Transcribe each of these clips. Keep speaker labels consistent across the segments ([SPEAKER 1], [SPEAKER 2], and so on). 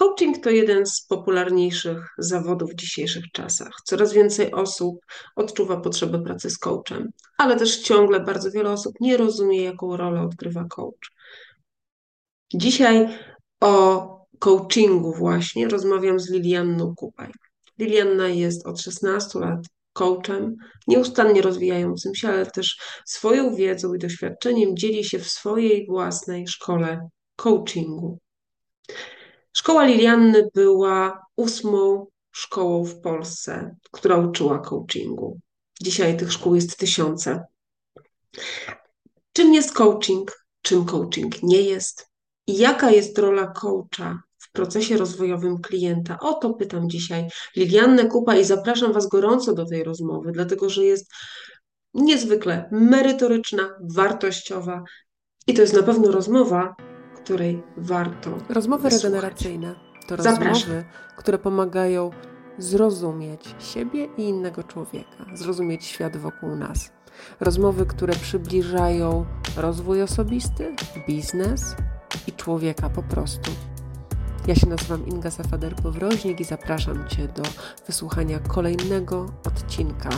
[SPEAKER 1] Coaching to jeden z popularniejszych zawodów w dzisiejszych czasach. Coraz więcej osób odczuwa potrzebę pracy z coachem, ale też ciągle bardzo wiele osób nie rozumie, jaką rolę odgrywa coach. Dzisiaj o coachingu właśnie rozmawiam z Lilianną Kupaj. Lilianna jest od 16 lat coachem, nieustannie rozwijającym się, ale też swoją wiedzą i doświadczeniem dzieli się w swojej własnej szkole coachingu. Szkoła Lilianny była ósmą szkołą w Polsce, która uczyła coachingu. Dzisiaj tych szkół jest tysiące. Czym jest coaching? Czym coaching nie jest? I jaka jest rola coacha w procesie rozwojowym klienta? O to pytam dzisiaj Liliannę Kupa i zapraszam Was gorąco do tej rozmowy, dlatego że jest niezwykle merytoryczna, wartościowa i to jest na pewno rozmowa, której warto.
[SPEAKER 2] Rozmowy wysłuchać. regeneracyjne to Zapraszam. rozmowy, które pomagają zrozumieć siebie i innego człowieka, zrozumieć świat wokół nas. Rozmowy, które przybliżają rozwój osobisty, biznes i człowieka po prostu. Ja się nazywam Inga Safader-Powroźnik i zapraszam Cię do wysłuchania kolejnego odcinka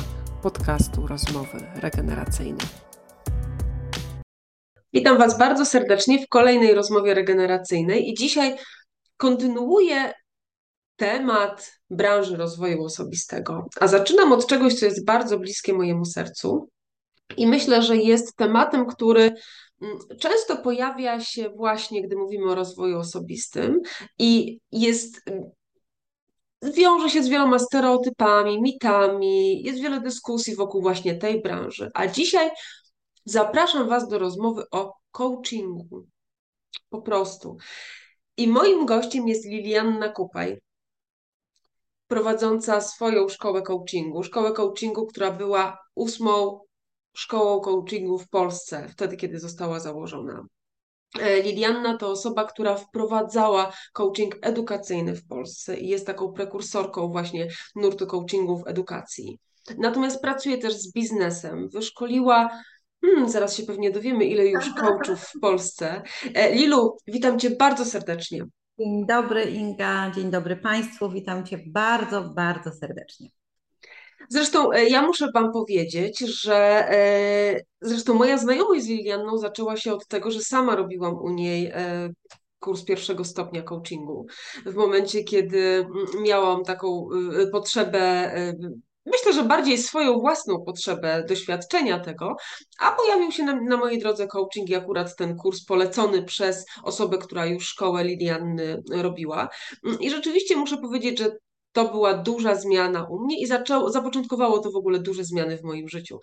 [SPEAKER 2] podcastu Rozmowy Regeneracyjne.
[SPEAKER 1] Witam Was bardzo serdecznie w kolejnej rozmowie regeneracyjnej i dzisiaj kontynuuję temat branży rozwoju osobistego. A zaczynam od czegoś, co jest bardzo bliskie mojemu sercu i myślę, że jest tematem, który mm, często pojawia się właśnie, gdy mówimy o rozwoju osobistym i jest wiąże się z wieloma stereotypami, mitami, jest wiele dyskusji wokół właśnie tej branży. A dzisiaj Zapraszam Was do rozmowy o coachingu. Po prostu. I moim gościem jest Lilianna Kupaj, prowadząca swoją szkołę coachingu. Szkołę coachingu, która była ósmą szkołą coachingu w Polsce, wtedy, kiedy została założona. E, Lilianna to osoba, która wprowadzała coaching edukacyjny w Polsce i jest taką prekursorką właśnie nurtu coachingu w edukacji. Natomiast pracuje też z biznesem. Wyszkoliła Hmm, zaraz się pewnie dowiemy, ile już coachów w Polsce. E, Lilu, witam Cię bardzo serdecznie.
[SPEAKER 3] Dzień dobry Inga, dzień dobry Państwu, witam Cię bardzo, bardzo serdecznie.
[SPEAKER 1] Zresztą e, ja muszę Wam powiedzieć, że e, zresztą moja znajomość z Lilianną zaczęła się od tego, że sama robiłam u niej kurs pierwszego stopnia coachingu. W momencie, kiedy mm, miałam taką potrzebę myślę, że bardziej swoją własną potrzebę doświadczenia tego, a pojawił się na, na mojej drodze coaching i akurat ten kurs polecony przez osobę, która już szkołę Lilianny robiła. I rzeczywiście muszę powiedzieć, że to była duża zmiana u mnie i zaczęło, zapoczątkowało to w ogóle duże zmiany w moim życiu.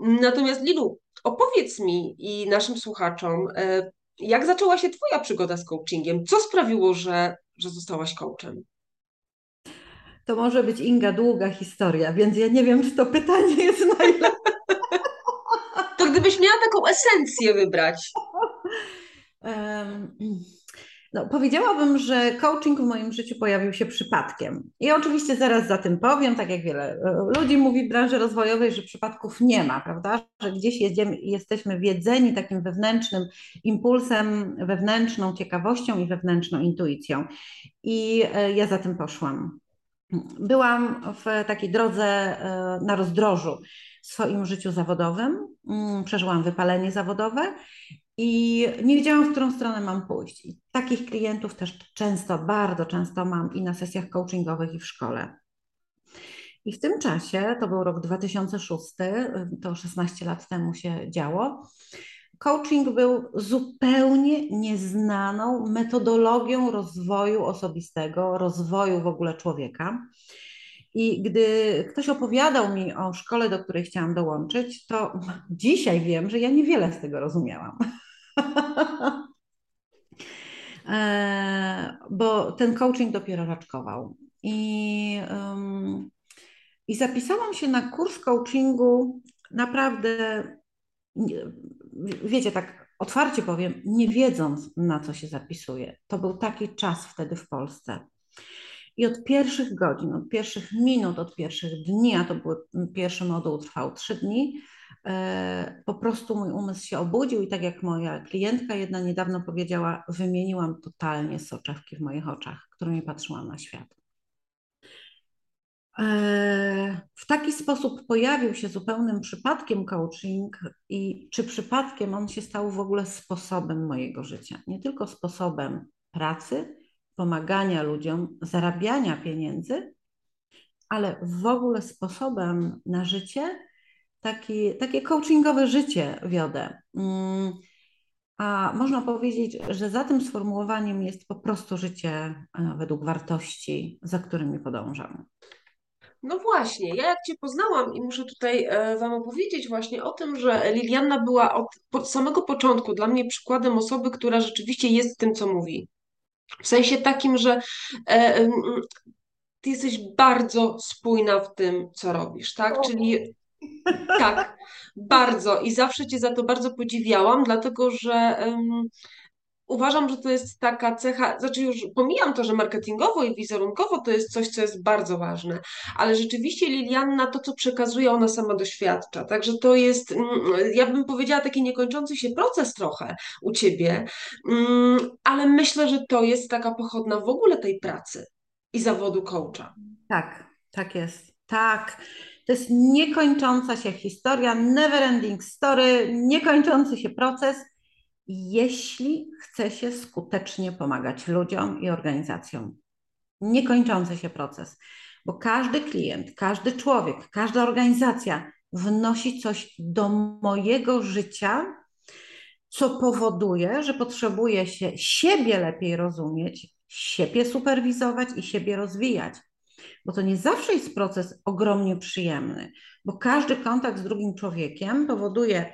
[SPEAKER 1] Natomiast Lilu, opowiedz mi i naszym słuchaczom, e, jak zaczęła się Twoja przygoda z coachingiem? Co sprawiło, że, że zostałaś coachem?
[SPEAKER 3] To może być Inga długa historia, więc ja nie wiem, czy to pytanie jest najlepsze.
[SPEAKER 1] To gdybyś miała taką esencję wybrać.
[SPEAKER 3] No, powiedziałabym, że coaching w moim życiu pojawił się przypadkiem. I oczywiście zaraz za tym powiem, tak jak wiele e, ludzi mówi w branży rozwojowej, że przypadków nie ma, prawda? Że gdzieś jedziemy, jesteśmy wiedzeni takim wewnętrznym impulsem, wewnętrzną ciekawością i wewnętrzną intuicją. I e, ja za tym poszłam. Byłam w takiej drodze e, na rozdrożu w swoim życiu zawodowym. Mm, przeżyłam wypalenie zawodowe i nie wiedziałam, w którą stronę mam pójść. I takich klientów też często, bardzo często mam i na sesjach coachingowych, i w szkole. I w tym czasie, to był rok 2006, to 16 lat temu się działo, coaching był zupełnie nieznaną metodologią rozwoju osobistego, rozwoju w ogóle człowieka. I gdy ktoś opowiadał mi o szkole, do której chciałam dołączyć, to dzisiaj wiem, że ja niewiele z tego rozumiałam. E, bo ten coaching dopiero raczkował. I, um, I zapisałam się na kurs coachingu naprawdę wiecie, tak otwarcie powiem, nie wiedząc na co się zapisuje. To był taki czas wtedy w Polsce. I od pierwszych godzin, od pierwszych minut, od pierwszych dni, a to był pierwszy moduł trwał trzy dni, e, po prostu mój umysł się obudził i tak jak moja klientka jedna niedawno powiedziała, wymieniłam totalnie soczewki w moich oczach, którymi patrzyłam na świat. E, w taki sposób pojawił się zupełnym przypadkiem coaching i czy przypadkiem on się stał w ogóle sposobem mojego życia. Nie tylko sposobem pracy, pomagania ludziom, zarabiania pieniędzy, ale w ogóle sposobem na życie, taki, takie coachingowe życie wiodę. Mm, a można powiedzieć, że za tym sformułowaniem jest po prostu życie e, według wartości, za którymi podążam.
[SPEAKER 1] No właśnie, ja jak Cię poznałam i muszę tutaj e, Wam opowiedzieć właśnie o tym, że Lilianna była od, od samego początku dla mnie przykładem osoby, która rzeczywiście jest tym, co mówi. W sensie takim, że e, Ty jesteś bardzo spójna w tym, co robisz, tak? Czyli tak, bardzo i zawsze Cię za to bardzo podziwiałam, dlatego że uważam, że to jest taka cecha, znaczy już pomijam to, że marketingowo i wizerunkowo to jest coś, co jest bardzo ważne, ale rzeczywiście Lilianna to, co przekazuje, ona sama doświadcza. Także to jest, mm, ja bym powiedziała, taki niekończący się proces trochę u ciebie, mm, ale myślę, że to jest taka pochodna w ogóle tej pracy i zawodu coacha.
[SPEAKER 3] Tak, tak jest. Tak. To jest niekończąca się historia, never ending story, niekończący się proces jeśli chce się skutecznie pomagać ludziom i organizacjom. Niekończący się proces, bo każdy klient, każdy człowiek, każda organizacja wnosi coś do mojego życia, co powoduje, że potrzebuje się siebie lepiej rozumieć, siebie superwizować i siebie rozwijać. Bo to nie zawsze jest proces ogromnie przyjemny, bo każdy kontakt z drugim człowiekiem powoduje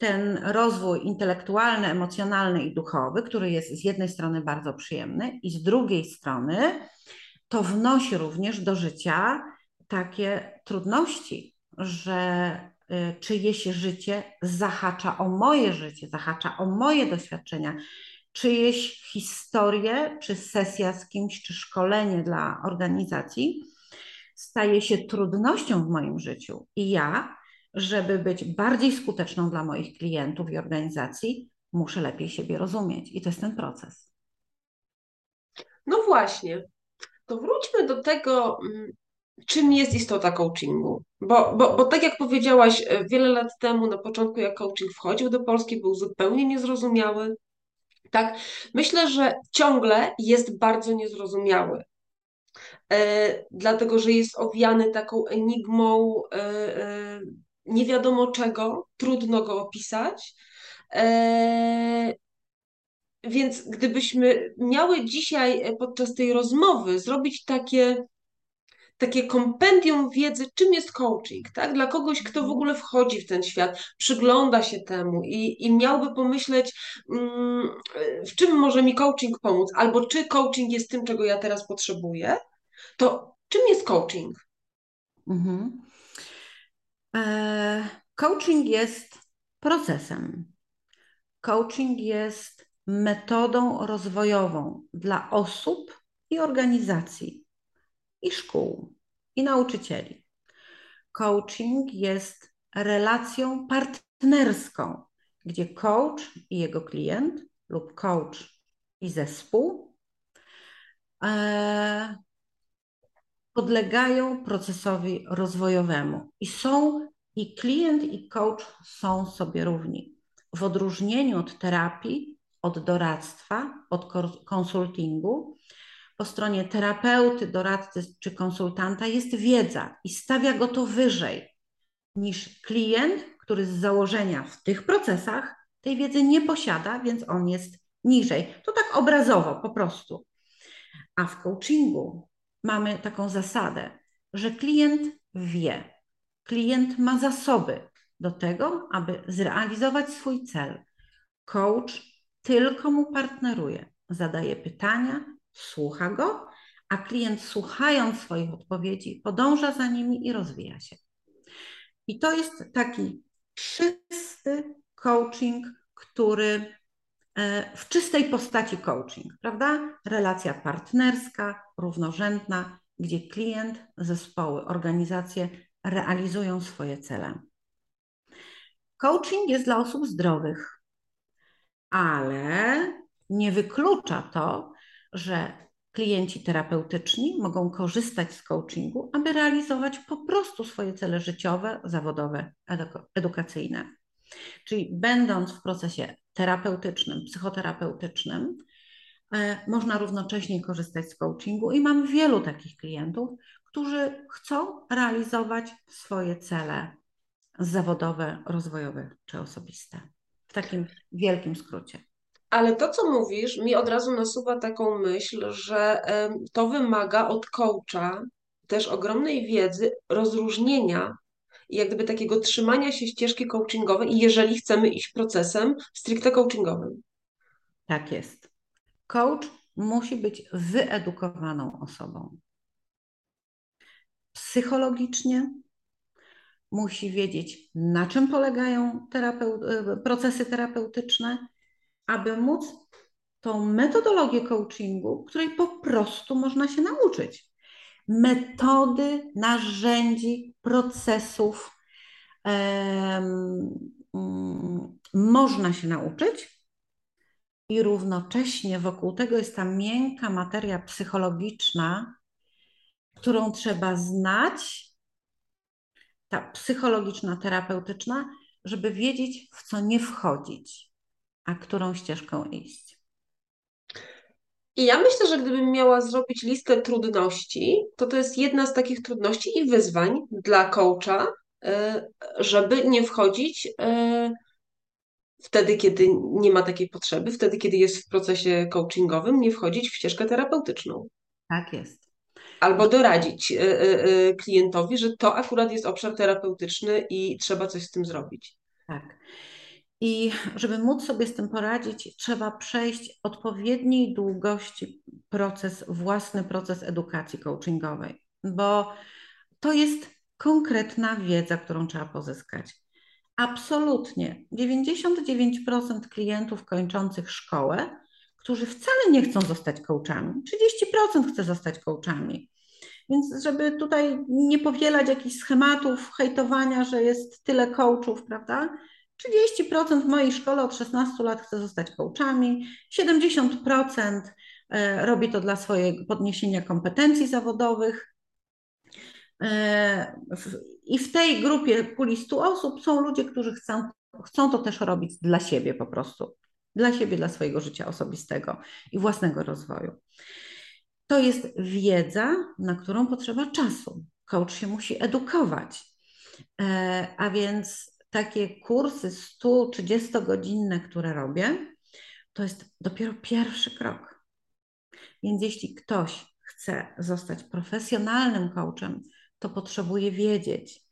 [SPEAKER 3] ten rozwój intelektualny, emocjonalny i duchowy, który jest z jednej strony bardzo przyjemny, i z drugiej strony to wnosi również do życia takie trudności, że y, czyjeś życie zahacza o moje życie, zahacza o moje doświadczenia, czyjeś historie, czy sesja z kimś, czy szkolenie dla organizacji staje się trudnością w moim życiu. I ja żeby być bardziej skuteczną dla moich klientów i organizacji, muszę lepiej siebie rozumieć. I to jest ten proces.
[SPEAKER 1] No właśnie. To wróćmy do tego, mm, czym jest istota coachingu. Bo, bo, bo tak jak powiedziałaś, e, wiele lat temu, na początku, jak coaching wchodził do Polski, był zupełnie niezrozumiały. Tak, myślę, że ciągle jest bardzo niezrozumiały. E, dlatego, że jest owiany taką enigmą, e, nie wiadomo czego, trudno go opisać. E, więc gdybyśmy miały dzisiaj e, podczas tej rozmowy zrobić takie, takie kompendium wiedzy, czym jest coaching, tak? Dla kogoś, kto w mhm. ogóle wchodzi w ten świat, przygląda się temu i, i miałby pomyśleć, mm, w czym może mi coaching pomóc, albo czy coaching jest tym, czego ja teraz potrzebuję, to czym jest coaching? Mhm.
[SPEAKER 3] E, coaching jest procesem. Coaching jest metodą rozwojową dla osób i organizacji, i szkół, i nauczycieli. Coaching jest relacją partnerską, gdzie coach i jego klient lub coach i zespół e, podlegają procesowi rozwojowemu i są i klient i coach są sobie równi. W odróżnieniu od terapii, od doradztwa, od konsultingu, po stronie terapeuty, doradcy czy konsultanta jest wiedza i stawia go to wyżej niż klient, który z założenia w tych procesach tej wiedzy nie posiada, więc on jest niżej. To tak obrazowo po prostu. A w coachingu mamy taką zasadę, że klient wie, klient ma zasoby do tego, aby zrealizować swój cel. Coach tylko mu partneruje, zadaje pytania, słucha go, a klient słuchając swoich odpowiedzi podąża za nimi i rozwija się. I to jest taki czysty coaching, który w czystej postaci coaching, prawda? Relacja partnerska, równorzędna, gdzie klient, zespoły, organizacje realizują swoje cele. Coaching jest dla osób zdrowych, ale nie wyklucza to, że klienci terapeutyczni mogą korzystać z coachingu, aby realizować po prostu swoje cele życiowe, zawodowe, edukacyjne. Czyli będąc w procesie terapeutycznym, psychoterapeutycznym, e, można równocześnie korzystać z coachingu i mam wielu takich klientów, którzy chcą realizować swoje cele zawodowe, rozwojowe czy osobiste. W takim wielkim skrócie.
[SPEAKER 1] Ale to, co mówisz, mi od razu nasuwa taką myśl, że to wymaga od coacha też ogromnej wiedzy, rozróżnienia i jak gdyby takiego trzymania się ścieżki coachingowej, jeżeli chcemy iść procesem stricte coachingowym.
[SPEAKER 3] Tak jest. Coach musi być wyedukowaną osobą. Psychologicznie musi wiedzieć, na czym polegają terapeu e, procesy terapeutyczne, aby móc tą metodologię coachingu, której po prostu można się nauczyć. Metody, narzędzi, procesów um, można się nauczyć, i równocześnie wokół tego jest ta miękka materia psychologiczna, którą trzeba znać, ta psychologiczna, terapeutyczna, żeby wiedzieć, w co nie wchodzić a którą ścieżką iść?
[SPEAKER 1] I ja myślę, że gdybym miała zrobić listę trudności, to to jest jedna z takich trudności i wyzwań dla coacha, e, żeby nie wchodzić e, wtedy, kiedy nie ma takiej potrzeby, wtedy, kiedy jest w procesie coachingowym, nie wchodzić w ścieżkę terapeutyczną.
[SPEAKER 3] Tak jest.
[SPEAKER 1] Albo doradzić e, klientowi, że to akurat jest obszar terapeutyczny i trzeba coś z tym zrobić.
[SPEAKER 3] Tak. I żeby móc sobie z tym poradzić, trzeba przejść odpowiedniej długości proces, własny proces edukacji coachingowej, bo to jest konkretna wiedza, którą trzeba pozyskać. Absolutnie 99% klientów kończących szkołę, którzy wcale nie chcą zostać coachami, 30% chce zostać coachami. Więc żeby tutaj nie powielać jakichś schematów hejtowania, że jest tyle coachów, prawda? 30% w mojej szkole od 16 lat chce zostać coachami, 70% e, robi to dla swojego podniesienia kompetencji zawodowych. E, I w tej grupie puli 100 osób są ludzie, którzy chcą, chcą to też robić dla siebie po prostu. Dla siebie, dla swojego życia osobistego i własnego rozwoju. To jest wiedza, na którą potrzeba czasu. Coach się musi edukować. E, a więc takie kursy 130-godzinne, które robię, to jest dopiero pierwszy krok. Więc jeśli ktoś chce zostać profesjonalnym coachem, to potrzebuje wiedzieć,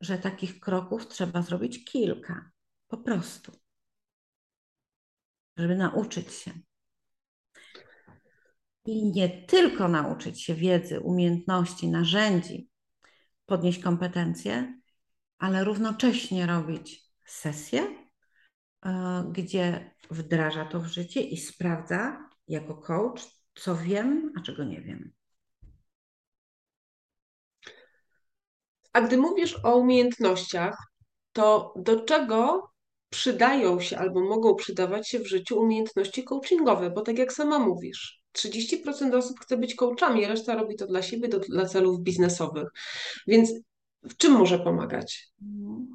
[SPEAKER 3] że takich kroków trzeba zrobić kilka, po prostu, żeby nauczyć się. I nie tylko nauczyć się wiedzy, umiejętności, narzędzi, podnieść kompetencje, ale równocześnie robić sesję, e, gdzie wdraża to w życie i sprawdza jako coach, co wiem, a czego nie wiem.
[SPEAKER 1] A gdy mówisz o umiejętnościach, to do czego przydają się albo mogą przydawać się w życiu umiejętności coachingowe? Bo tak jak sama mówisz, 30% osób chce być coachami, reszta robi to dla siebie, to dla celów biznesowych. Więc w czym może pomagać?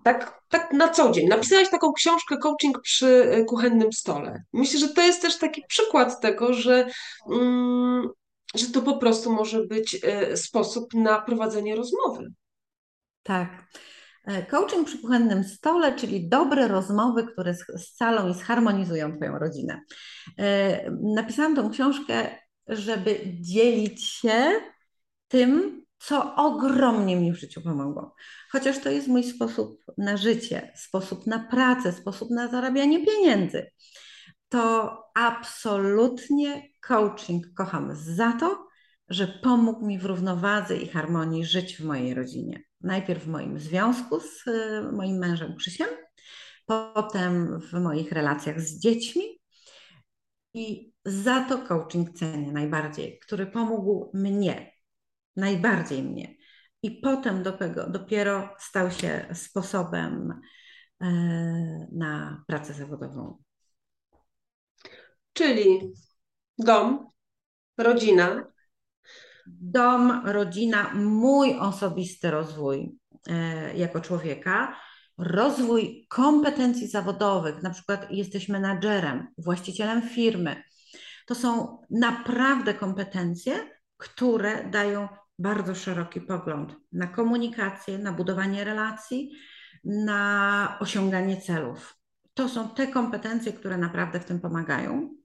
[SPEAKER 1] Tak, tak na co dzień. Napisałaś taką książkę Coaching przy e, kuchennym stole. Myślę, że to jest też taki przykład tego, że, mm, że to po prostu może być e, sposób na prowadzenie rozmowy.
[SPEAKER 3] Tak. E, coaching przy kuchennym stole, czyli dobre rozmowy, które scalą i zharmonizują Twoją rodzinę. Napisałam tą książkę, żeby dzielić się tym, co ogromnie mi w życiu pomogło. Chociaż to jest mój sposób na życie, sposób na pracę, sposób na zarabianie pieniędzy. To absolutnie coaching kocham za to, że pomógł mi w równowadze i harmonii żyć w mojej rodzinie. Najpierw w moim związku z y, moim mężem Krzysiem, potem w moich relacjach z dziećmi. I za to coaching cenię najbardziej, który pomógł mnie najbardziej mnie. I potem do tego, dopiero stał się sposobem na pracę zawodową.
[SPEAKER 1] Czyli dom, rodzina.
[SPEAKER 3] Dom, rodzina, mój osobisty rozwój e, jako człowieka, rozwój kompetencji zawodowych, na przykład jesteś menadżerem, właścicielem firmy. To są naprawdę kompetencje, które dają bardzo szeroki pogląd na komunikację, na budowanie relacji, na osiąganie celów. To są te kompetencje, które naprawdę w tym pomagają.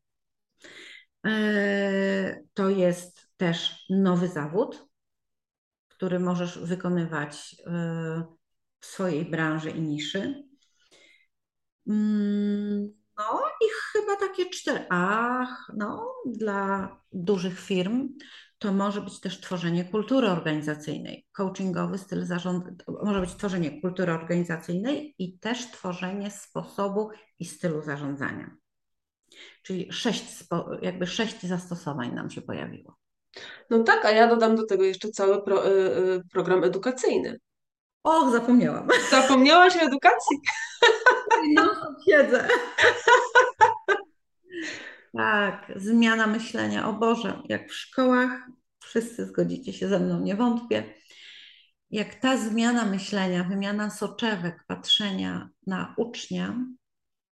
[SPEAKER 3] E, to jest też nowy zawód, który możesz wykonywać e, w swojej branży i niszy. Mm, no i chyba takie cztery. Ach, no, dla dużych firm to może być też tworzenie kultury organizacyjnej. Coachingowy styl zarządzania, może być tworzenie kultury organizacyjnej i też tworzenie sposobu i stylu zarządzania. Czyli sześć, jakby sześć zastosowań nam się pojawiło.
[SPEAKER 1] No tak, a ja dodam do tego jeszcze cały pro, y, y, program edukacyjny.
[SPEAKER 3] Och, zapomniałam.
[SPEAKER 1] Zapomniałaś o edukacji?
[SPEAKER 3] No, siedzę. Tak, zmiana myślenia. O Boże, jak w szkołach, wszyscy zgodzicie się ze mną, nie wątpię. Jak ta zmiana myślenia, wymiana soczewek, patrzenia na ucznia,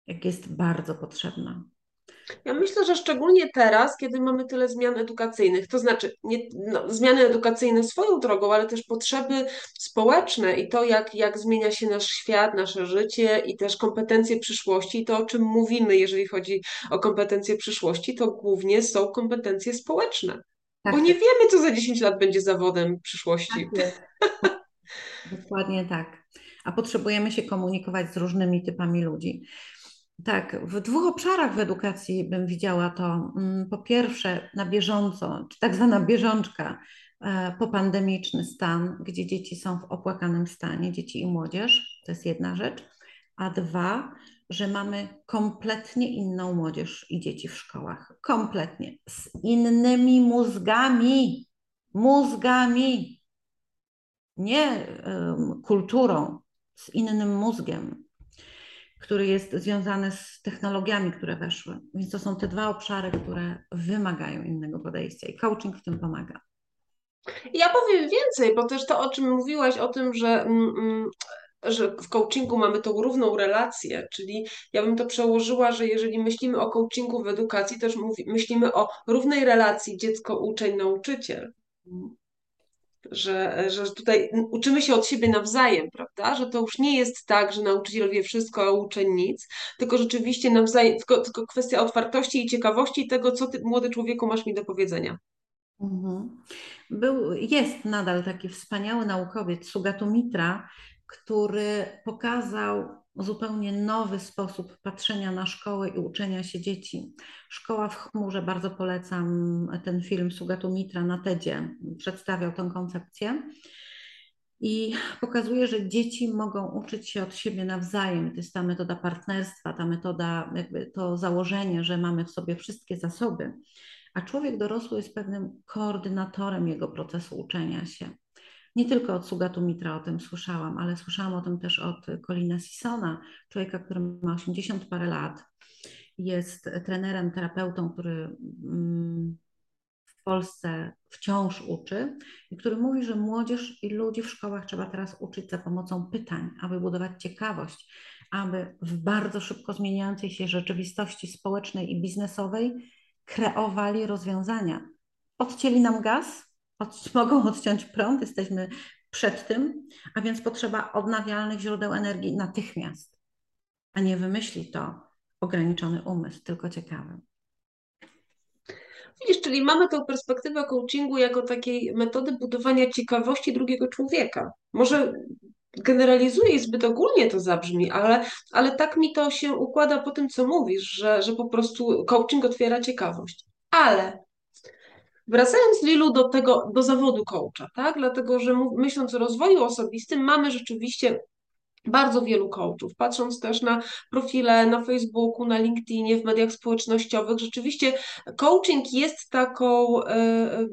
[SPEAKER 3] jak jest bardzo potrzebna.
[SPEAKER 1] Ja myślę, że szczególnie teraz, kiedy mamy tyle zmian edukacyjnych, to znaczy nie, no, zmiany edukacyjne swoją drogą, ale też potrzeby społeczne i to, jak, jak zmienia się nasz świat, nasze życie i też kompetencje przyszłości, to o czym mówimy, jeżeli chodzi o kompetencje przyszłości, to głównie są kompetencje społeczne. Tak. Bo nie wiemy, co za 10 lat będzie zawodem przyszłości.
[SPEAKER 3] Tak Dokładnie tak. A potrzebujemy się komunikować z różnymi typami ludzi. Tak, w dwóch obszarach w edukacji bym widziała to. Mm, po pierwsze, na bieżąco, czy tak zwana bieżączka, e, popandemiczny stan, gdzie dzieci są w opłakanym stanie, dzieci i młodzież, to jest jedna rzecz. A dwa, że mamy kompletnie inną młodzież i dzieci w szkołach. Kompletnie. Z innymi mózgami. Mózgami. Nie um, kulturą, z innym mózgiem który jest związany z technologiami, które weszły. Więc to są te dwa obszary, które wymagają innego podejścia i coaching w tym pomaga.
[SPEAKER 1] Ja powiem więcej, bo też to, o czym mówiłaś, o tym, że, mm, mm, że w coachingu mamy tą równą relację, czyli ja bym to przełożyła, że jeżeli myślimy o coachingu w edukacji, też myślimy o równej relacji dziecko-uczeń-nauczyciel że, że tutaj uczymy się od siebie nawzajem, prawda? Że to już nie jest tak, że nauczyciel wie wszystko, a uczeń nic, tylko rzeczywiście nawzajem, tylko, tylko kwestia otwartości i ciekawości tego, co ty, młody człowieku, masz mi do powiedzenia.
[SPEAKER 3] Mhm. Był, jest nadal taki wspaniały naukowiec, Sugatu Mitra, który pokazał zupełnie nowy sposób patrzenia na szkołę i uczenia się dzieci. Szkoła w chmurze, bardzo polecam ten film Sugatu Mitra na TEDzie, przedstawiał tę koncepcję. I pokazuje, że dzieci mogą uczyć się od siebie nawzajem. To jest ta metoda partnerstwa, ta metoda, jakby to założenie, że mamy w sobie wszystkie zasoby, a człowiek dorosły jest pewnym koordynatorem jego procesu uczenia się. Nie tylko od Sugatu Mitra o tym słyszałam, ale słyszałam o tym też od Colina Sissona, człowieka, który ma 80 parę lat. Jest trenerem, terapeutą, który mm, w Polsce wciąż uczy i który mówi, że młodzież i ludzi w szkołach trzeba teraz uczyć za pomocą pytań, aby budować ciekawość, aby w bardzo szybko zmieniającej się rzeczywistości społecznej i biznesowej kreowali rozwiązania. Odcięli nam gaz, od, mogą odciąć prąd, jesteśmy przed tym, a więc potrzeba odnawialnych źródeł energii natychmiast, a nie wymyśli to ograniczony umysł, tylko ciekawy.
[SPEAKER 1] Widzisz, czyli mamy tę perspektywę coachingu jako takiej metody budowania ciekawości drugiego człowieka. Może generalizuję i zbyt ogólnie to zabrzmi, ale, ale tak mi to się układa po tym, co mówisz, że, że po prostu coaching otwiera ciekawość. Ale Wracając Lilu do tego, do zawodu coacha, tak? Dlatego, że myśląc o rozwoju osobistym, mamy rzeczywiście bardzo wielu coachów. Patrząc też na profile na Facebooku, na LinkedInie, w mediach społecznościowych, rzeczywiście coaching jest taką e, e,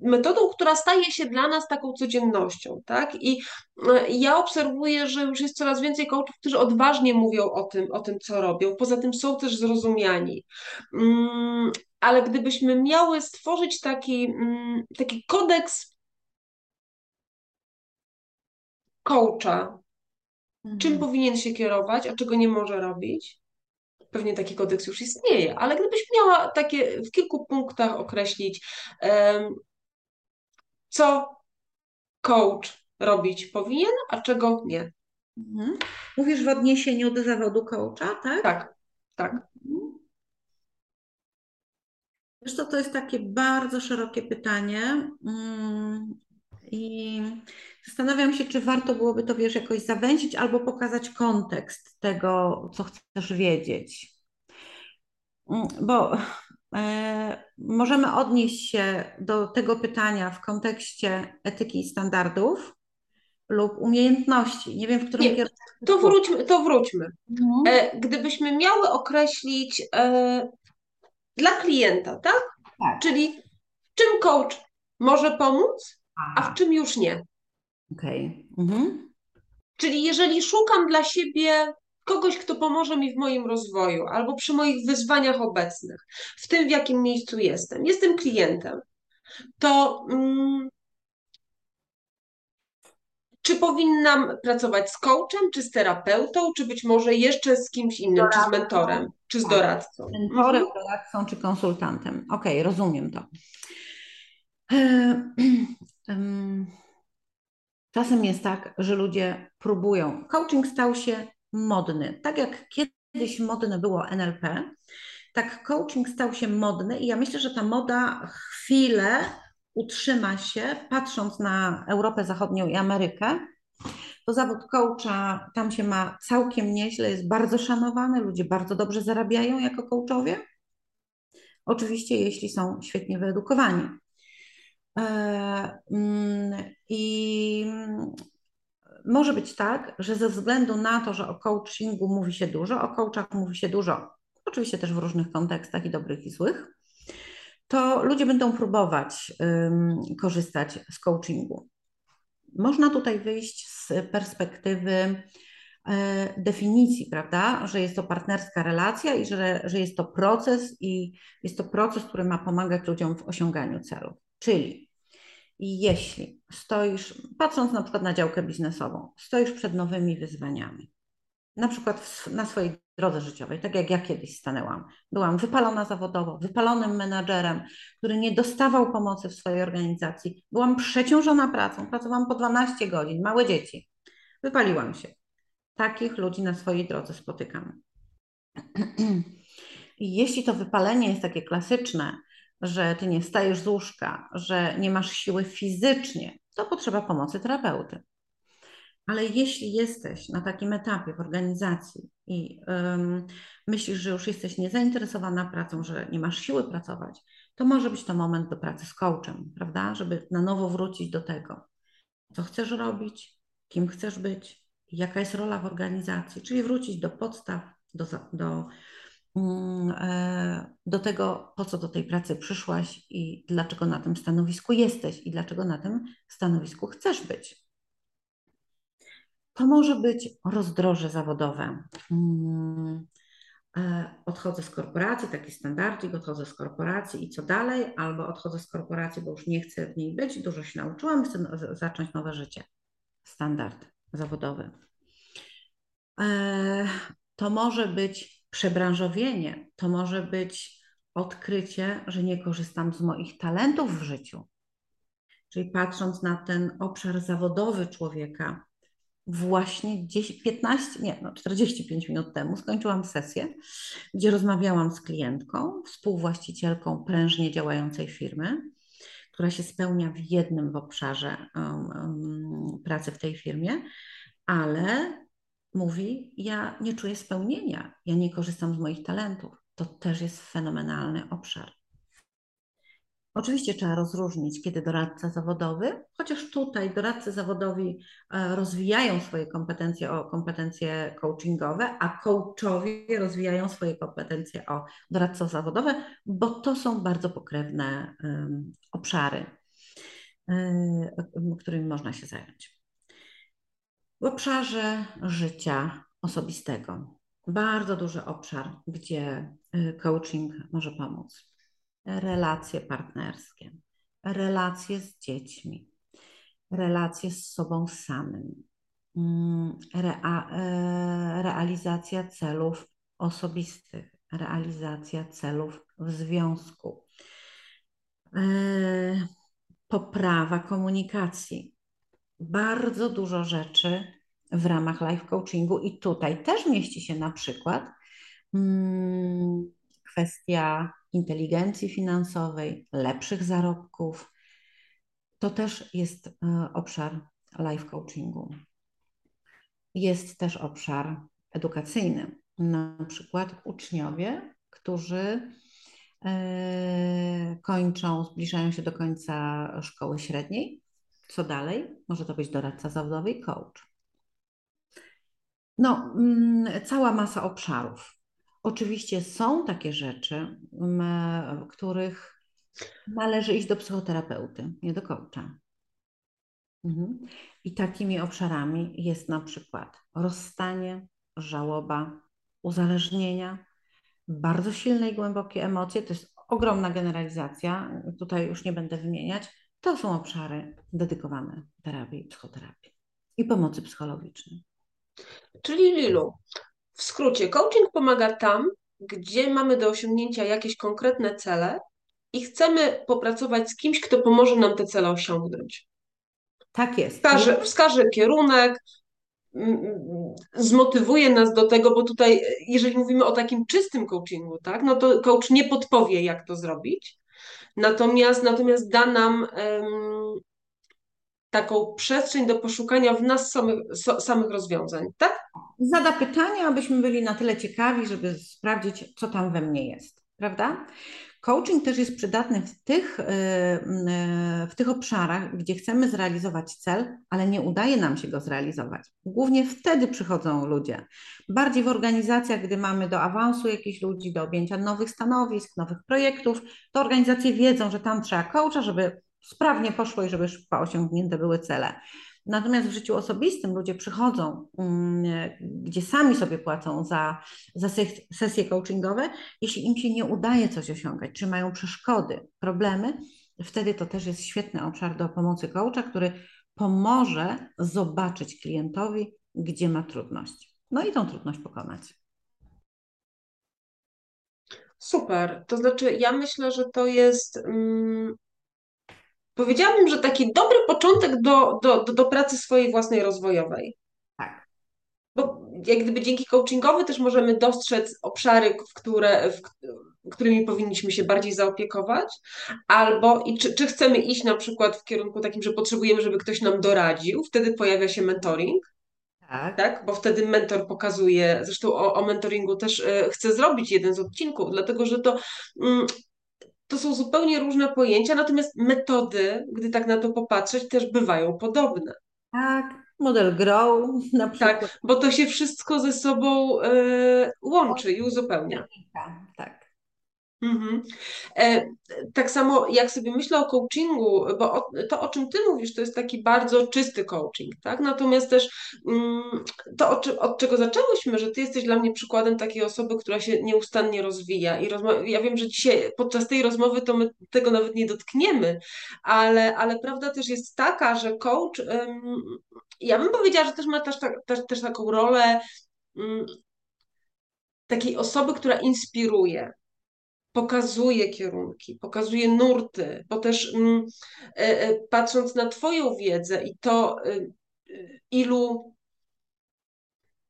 [SPEAKER 1] metodą, która staje się dla nas taką codziennością, tak? I e, ja obserwuję, że już jest coraz więcej coachów, którzy odważnie mówią o tym, o tym, co robią. Poza tym są też zrozumiani. Ale gdybyśmy miały stworzyć taki, mm, taki kodeks coacha, czym mhm. powinien się kierować, a czego nie może robić. Pewnie taki kodeks już istnieje, ale gdybyś miała takie w kilku punktach określić, co coach robić powinien, a czego nie.
[SPEAKER 3] Mhm. Mówisz w odniesieniu do zawodu coacha, tak?
[SPEAKER 1] Tak, tak.
[SPEAKER 3] Mhm. Wiesz to jest takie bardzo szerokie pytanie. Mm, I zastanawiam się, czy warto byłoby to, wiesz, jakoś zawęzić albo pokazać kontekst tego, co chcesz wiedzieć. Mm, bo e, możemy odnieść się do tego pytania w kontekście etyki i standardów lub umiejętności. Nie wiem, w którym
[SPEAKER 1] kierunku. To wróćmy. To wróćmy. Mhm. E, gdybyśmy miały określić e, dla klienta, tak? tak? Czyli w czym coach może pomóc, a w czym już nie.
[SPEAKER 3] Okej. Okay. Mhm.
[SPEAKER 1] Czyli jeżeli szukam dla siebie kogoś, kto pomoże mi w moim rozwoju albo przy moich wyzwaniach obecnych, w tym, w jakim miejscu jestem, jestem klientem, to mm, czy powinnam pracować z coachem, czy z terapeutą, czy być może jeszcze z kimś innym, doradcą. czy z mentorem, czy z tak. doradcą?
[SPEAKER 3] Mentorem, mhm. doradcą, czy konsultantem. Okej, okay, rozumiem to. Czasem jest tak, że ludzie próbują. Coaching stał się modny. Tak jak kiedyś modne było NLP, tak coaching stał się modny i ja myślę, że ta moda chwilę utrzyma się, patrząc na Europę Zachodnią i Amerykę, to zawód coacha tam się ma całkiem nieźle, jest bardzo szanowany, ludzie bardzo dobrze zarabiają jako coachowie. Oczywiście, jeśli są świetnie wyedukowani. E, mm, I może być tak, że ze względu na to, że o coachingu mówi się dużo, o coachach mówi się dużo, oczywiście też w różnych kontekstach i dobrych i złych, to ludzie będą próbować korzystać z coachingu. Można tutaj wyjść z perspektywy e, definicji, prawda, że jest to partnerska relacja i że, że jest to proces i jest to proces, który ma pomagać ludziom w osiąganiu celów. Czyli jeśli stoisz, patrząc na przykład na działkę biznesową, stoisz przed nowymi wyzwaniami, na przykład w, na swojej drodze życiowej, tak jak ja kiedyś stanęłam. Byłam wypalona zawodowo, wypalonym menadżerem, który nie dostawał pomocy w swojej organizacji. Byłam przeciążona pracą, pracowałam po 12 godzin, małe dzieci. Wypaliłam się. Takich ludzi na swojej drodze spotykam. I jeśli to wypalenie jest takie klasyczne, że ty nie wstajesz z łóżka, że nie masz siły fizycznie, to potrzeba pomocy terapeuty. Ale jeśli jesteś na takim etapie w organizacji i um, myślisz, że już jesteś niezainteresowana pracą, że nie masz siły pracować, to może być to moment do pracy z coachem, prawda? Żeby na nowo wrócić do tego, co chcesz robić, kim chcesz być, jaka jest rola w organizacji, czyli wrócić do podstaw, do, do, mm, e, do tego, po co do tej pracy przyszłaś i dlaczego na tym stanowisku jesteś i dlaczego na tym stanowisku chcesz być. To może być rozdroże zawodowe. Hmm. E, odchodzę z korporacji, taki standardzik, odchodzę z korporacji i co dalej, albo odchodzę z korporacji, bo już nie chcę w niej być, dużo się nauczyłam, chcę zacząć nowe życie. Standard zawodowy. E, to może być przebranżowienie, to może być odkrycie, że nie korzystam z moich talentów w życiu. Czyli patrząc na ten obszar zawodowy człowieka, właśnie 10, 15, nie, no 45 minut temu skończyłam sesję, gdzie rozmawiałam z klientką, współwłaścicielką prężnie działającej firmy, która się spełnia w jednym w obszarze um, um, pracy w tej firmie, ale mówi: Ja nie czuję spełnienia, ja nie korzystam z moich talentów. To też jest fenomenalny obszar. Oczywiście trzeba rozróżnić, kiedy doradca zawodowy, chociaż tutaj doradcy zawodowi e, rozwijają swoje kompetencje o kompetencje coachingowe, a coachowie rozwijają swoje kompetencje o doradców zawodowe, bo to są bardzo pokrewne obszary, um, którymi można się zająć. W obszarze życia osobistego bardzo duży obszar, gdzie y, coaching może pomóc. Relacje partnerskie, relacje z dziećmi, relacje z sobą samym, mm, rea, e, realizacja celów osobistych, realizacja celów w związku, e, poprawa komunikacji. Bardzo dużo rzeczy w ramach life coachingu i tutaj też mieści się na przykład hmm, kwestia inteligencji finansowej, lepszych zarobków. To też jest y, obszar life coachingu. Jest też obszar edukacyjny. Na przykład uczniowie, którzy y, kończą, zbliżają się do końca szkoły średniej. Co dalej? Może to być doradca zawodowy i coach. No, mm, cała masa obszarów. Oczywiście są takie rzeczy, w których należy iść do psychoterapeuty, nie do coacha. Mhm. I takimi obszarami jest na przykład rozstanie, żałoba, uzależnienia, bardzo silne i głębokie emocje. To jest ogromna generalizacja, tutaj już nie będę wymieniać. To są obszary dedykowane terapii psychoterapii i pomocy psychologicznej.
[SPEAKER 1] Czyli Lilu, w skrócie, coaching pomaga tam, gdzie mamy do osiągnięcia jakieś konkretne cele i chcemy popracować z kimś, kto pomoże nam te cele osiągnąć.
[SPEAKER 3] Tak jest.
[SPEAKER 1] Wskaże, wskaże kierunek, zmotywuje nas do tego, bo tutaj, jeżeli mówimy o takim czystym coachingu, tak, no to coach nie podpowie, jak to zrobić, natomiast, natomiast da nam um, taką przestrzeń do poszukania w nas samych, so, samych rozwiązań, tak?
[SPEAKER 3] Zada pytania, abyśmy byli na tyle ciekawi, żeby sprawdzić, co tam we mnie jest, prawda? Coaching też jest przydatny w tych, y, y, w tych obszarach, gdzie chcemy zrealizować cel, ale nie udaje nam się go zrealizować. Głównie wtedy przychodzą ludzie. Bardziej w organizacjach, gdy mamy do awansu jakichś ludzi, do objęcia nowych stanowisk, nowych projektów, to organizacje wiedzą, że tam trzeba coacha, żeby sprawnie poszło i żeby osiągnięte były cele. Natomiast w życiu osobistym ludzie przychodzą, mm, gdzie sami sobie płacą za, za sesje coachingowe, jeśli im się nie udaje coś osiągać, czy mają przeszkody, problemy, wtedy to też jest świetny obszar do pomocy coacha, który pomoże zobaczyć klientowi, gdzie ma trudność. No i tą trudność pokonać.
[SPEAKER 1] Super. To znaczy, ja myślę, że to jest. Mm, powiedziałabym, że taki dobry początek do, do, do, do pracy swojej własnej rozwojowej.
[SPEAKER 3] Tak.
[SPEAKER 1] Bo jak gdyby dzięki coachingowi też możemy dostrzec obszary, w które, w, którymi powinniśmy się bardziej zaopiekować, albo i czy, czy chcemy iść na przykład w kierunku takim, że potrzebujemy, żeby ktoś nam doradził, wtedy pojawia się mentoring. Tak. tak. Bo wtedy mentor pokazuje, zresztą o, o mentoringu też y, chcę zrobić jeden z odcinków, dlatego że to mm, to są zupełnie różne pojęcia, natomiast metody, gdy tak na to popatrzeć, też bywają podobne.
[SPEAKER 3] Tak, model grow na tak, przykład.
[SPEAKER 1] Tak, bo to się wszystko ze sobą y, łączy i uzupełnia.
[SPEAKER 3] Tak.
[SPEAKER 1] Mhm. E, tak samo jak sobie myślę o coachingu, bo to o czym ty mówisz, to jest taki bardzo czysty coaching, tak? Natomiast też mm, to, od, czego zaczęłyśmy, że ty jesteś dla mnie przykładem takiej osoby, która się nieustannie rozwija i ja wiem, że dzisiaj podczas tej rozmowy to my tego nawet nie dotkniemy, ale, ale prawda też jest taka, że coach, ja bym powiedziała, że też ma też, też, też taką rolę ym, takiej osoby, która inspiruje, pokazuje kierunki, pokazuje nurty, bo też mm, e, e, patrząc na Twoją wiedzę i to, e, ilu,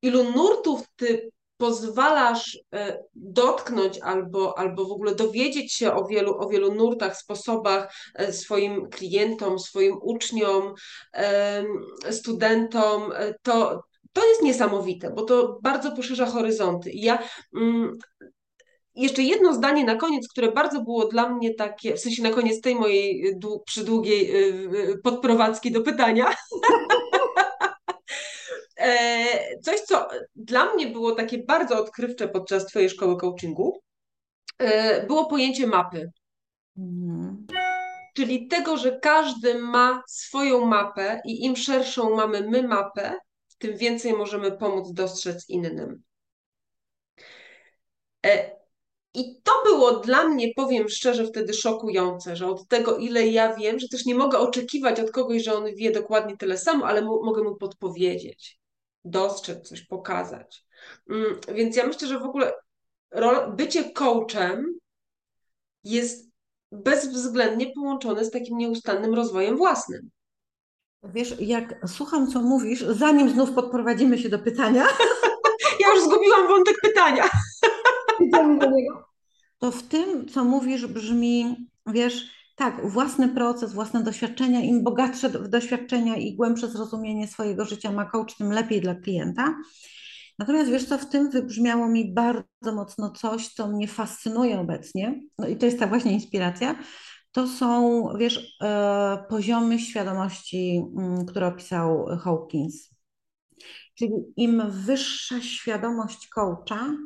[SPEAKER 1] ilu nurtów Ty pozwalasz dotknąć albo, albo w ogóle dowiedzieć się o wielu, o wielu nurtach, sposobach swoim klientom, swoim uczniom, studentom, to, to jest niesamowite, bo to bardzo poszerza horyzonty. I ja mm, jeszcze jedno zdanie na koniec, które bardzo było dla mnie takie, w sensie na koniec tej mojej przydługiej podprowadzki do pytania. E, coś, co dla mnie było takie bardzo odkrywcze podczas Twojej szkoły coachingu, e, było pojęcie mapy. Mhm. Czyli tego, że każdy ma swoją mapę i im szerszą mamy my mapę, tym więcej możemy pomóc dostrzec innym. I to było dla mnie, powiem szczerze, wtedy szokujące, że od tego, ile ja wiem, że też nie mogę oczekiwać od kogoś, że on wie dokładnie tyle samo, ale mogę mu podpowiedzieć dostrzec coś, pokazać. Mm, więc ja myślę, że w ogóle bycie coachem jest bezwzględnie połączone z takim nieustannym rozwojem własnym.
[SPEAKER 3] Wiesz, jak słucham, co mówisz, zanim znów podprowadzimy się do pytania.
[SPEAKER 1] Ja już zgubiłam wątek pytania.
[SPEAKER 3] Idziemy do niego. To w tym, co mówisz, brzmi, wiesz, tak, własny proces, własne doświadczenia, im bogatsze doświadczenia i głębsze zrozumienie swojego życia ma coach, tym lepiej dla klienta. Natomiast wiesz co, w tym wybrzmiało mi bardzo mocno coś, co mnie fascynuje obecnie, no i to jest ta właśnie inspiracja, to są, wiesz, e, poziomy świadomości, mm, które opisał Hawkins. Czyli im wyższa świadomość coacha,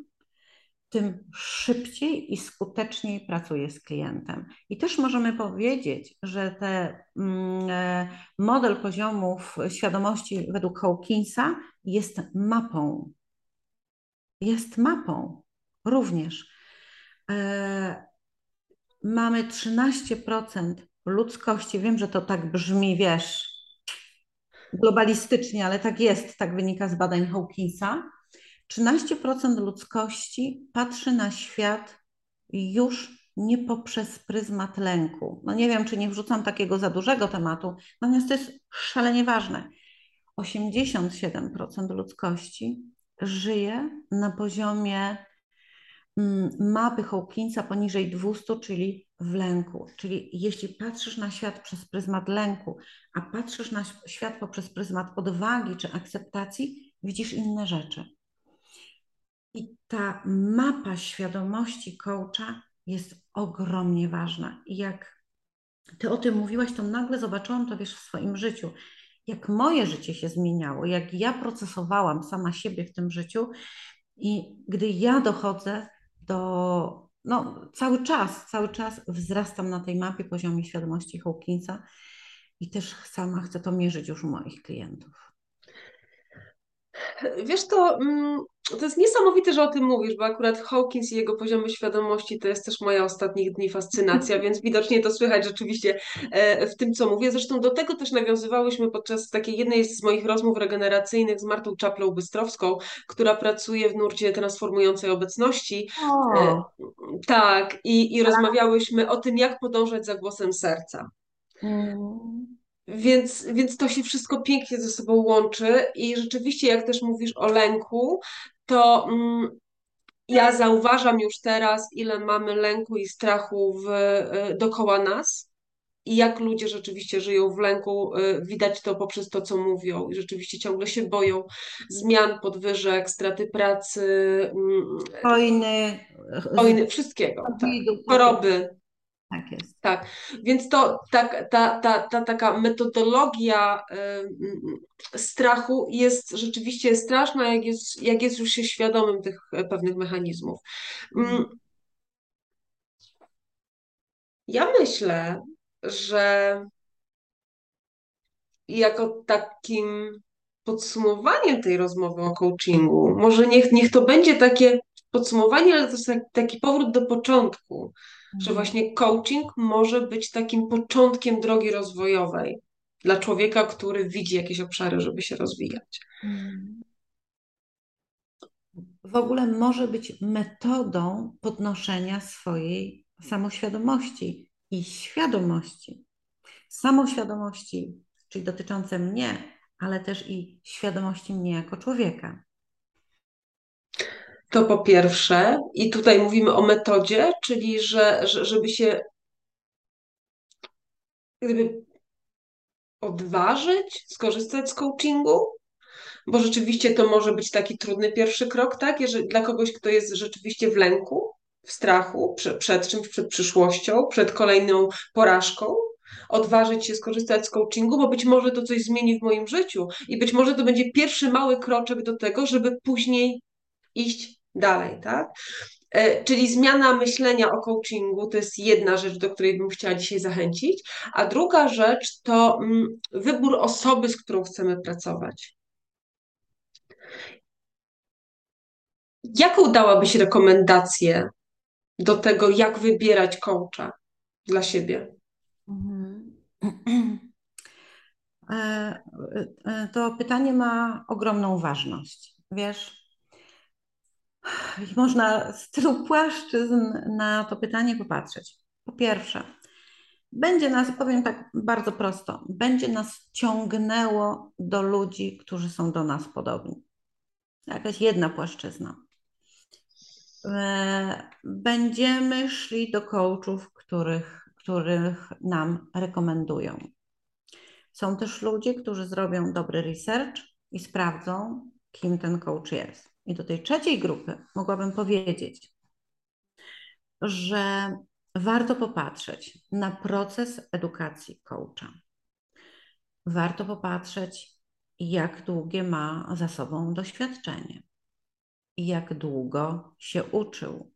[SPEAKER 3] tym szybciej i skuteczniej pracuje z klientem. I też możemy powiedzieć, że ten mm, e, model poziomów świadomości według Hawkinsa jest mapą. Jest mapą również. E, mamy 13% ludzkości. Wiem, że to tak brzmi, wiesz, globalistycznie, ale tak jest, tak wynika z badań Hawkinsa 13% ludzkości patrzy na świat już nie poprzez pryzmat lęku. No nie wiem, czy nie wrzucam takiego za dużego tematu, natomiast to jest szalenie ważne. 87% ludzkości żyje na poziomie mm, mapy Hawkinsa poniżej 200, czyli w lęku. Czyli jeśli patrzysz na świat przez pryzmat lęku, a patrzysz na świat poprzez pryzmat odwagi czy akceptacji, widzisz inne rzeczy. I ta mapa świadomości coacha jest ogromnie ważna. I jak ty o tym mówiłaś, to nagle zobaczyłam to wiesz w swoim życiu. Jak moje życie się zmieniało, jak ja procesowałam sama siebie w tym życiu, i gdy ja dochodzę do, no cały czas, cały czas wzrastam na tej mapie poziomie świadomości Hawkinsa i też sama chcę to mierzyć już u moich klientów.
[SPEAKER 1] Wiesz, to, mm, to jest niesamowite, że o tym mówisz, bo akurat Hawkins i jego poziomy świadomości to jest też moja ostatnich dni fascynacja, więc widocznie to słychać rzeczywiście e, w tym, co mówię. Zresztą do tego też nawiązywałyśmy podczas takiej jednej z moich rozmów regeneracyjnych z Martą Czaplą Bystrowską, która pracuje w nurcie transformującej obecności. O. E, tak, i, i rozmawiałyśmy o tym, jak podążać za głosem serca. Mm. Więc, więc to się wszystko pięknie ze sobą łączy i rzeczywiście, jak też mówisz o lęku, to mm, ja zauważam już teraz, ile mamy lęku i strachu w, y, dookoła nas i jak ludzie rzeczywiście żyją w lęku. Y, widać to poprzez to, co mówią i rzeczywiście ciągle się boją zmian, podwyżek, straty pracy,
[SPEAKER 3] mm, wojny,
[SPEAKER 1] wojny wszystkiego, tak. choroby.
[SPEAKER 3] Tak jest.
[SPEAKER 1] Tak, więc to tak, ta, ta, ta taka metodologia y, strachu jest rzeczywiście straszna, jak jest, jak jest już się świadomym tych e, pewnych mechanizmów. Mm. Ja myślę, że jako takim podsumowaniem tej rozmowy o coachingu, może niech, niech to będzie takie podsumowanie, ale to jest taki powrót do początku że mhm. właśnie coaching może być takim początkiem drogi rozwojowej dla człowieka, który widzi jakieś obszary, żeby się rozwijać. Mhm.
[SPEAKER 3] W ogóle może być metodą podnoszenia swojej samoświadomości i świadomości. Samoświadomości, czyli dotyczące mnie, ale też i świadomości mnie jako człowieka.
[SPEAKER 1] To po pierwsze, i tutaj mówimy o metodzie, czyli że, że żeby się gdyby odważyć, skorzystać z coachingu, bo rzeczywiście to może być taki trudny pierwszy krok, tak? Jeżeli, dla kogoś, kto jest rzeczywiście w lęku. w strachu przed, przed czymś, przed przyszłością, przed kolejną porażką, odważyć się skorzystać z coachingu, bo być może to coś zmieni w moim życiu i być może to będzie pierwszy mały kroczek do tego, żeby później iść dalej, tak? E, czyli zmiana myślenia o coachingu to jest jedna rzecz, do której bym chciała dzisiaj zachęcić, a druga rzecz to mm, wybór osoby, z którą chcemy pracować. Jaką dałabyś rekomendację do tego, jak wybierać coacha dla siebie? Mhm.
[SPEAKER 3] E, e, to pytanie ma ogromną ważność. Wiesz, można z tylu płaszczyzn na to pytanie popatrzeć. Po pierwsze, będzie nas, powiem tak bardzo prosto, będzie nas ciągnęło do ludzi, którzy są do nas podobni. Jakaś jedna płaszczyzna. E, będziemy szli do coachów, których, których nam rekomendują. Są też ludzie, którzy zrobią dobry research i sprawdzą, kim ten coach jest. I do tej trzeciej grupy mogłabym powiedzieć, że warto popatrzeć na proces edukacji coacha. Warto popatrzeć, jak długie ma za sobą doświadczenie jak długo się uczył,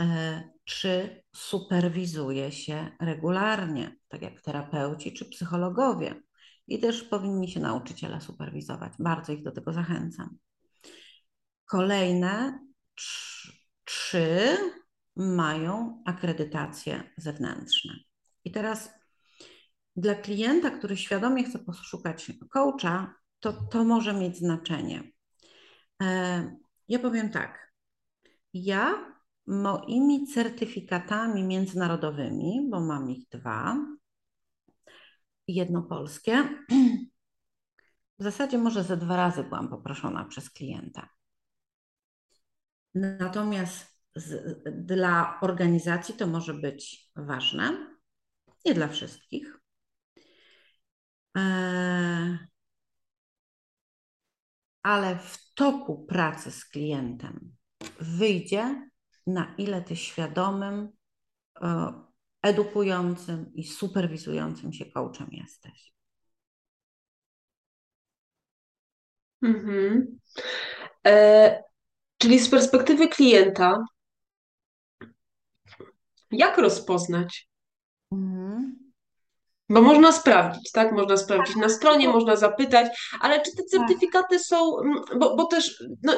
[SPEAKER 3] e, czy superwizuje się regularnie, tak jak terapeuci czy psychologowie. I też powinni się nauczyciele superwizować. Bardzo ich do tego zachęcam. Kolejne trzy mają akredytacje zewnętrzne. I teraz dla klienta, który świadomie chce poszukać coacha, to to może mieć znaczenie. E, ja powiem tak. Ja moimi certyfikatami międzynarodowymi, bo mam ich dwa, jedno polskie, w zasadzie może ze dwa razy byłam poproszona przez klienta. Natomiast z, dla organizacji to może być ważne, nie dla wszystkich. E, ale w toku pracy z klientem wyjdzie, na ile ty świadomym, e, edukującym i superwizującym się coachem jesteś.
[SPEAKER 1] Mhm. E, czyli z perspektywy klienta, jak rozpoznać? Mhm. Bo można sprawdzić, tak? Można sprawdzić na stronie, można zapytać, ale czy te tak. certyfikaty są, mm, bo, bo też no,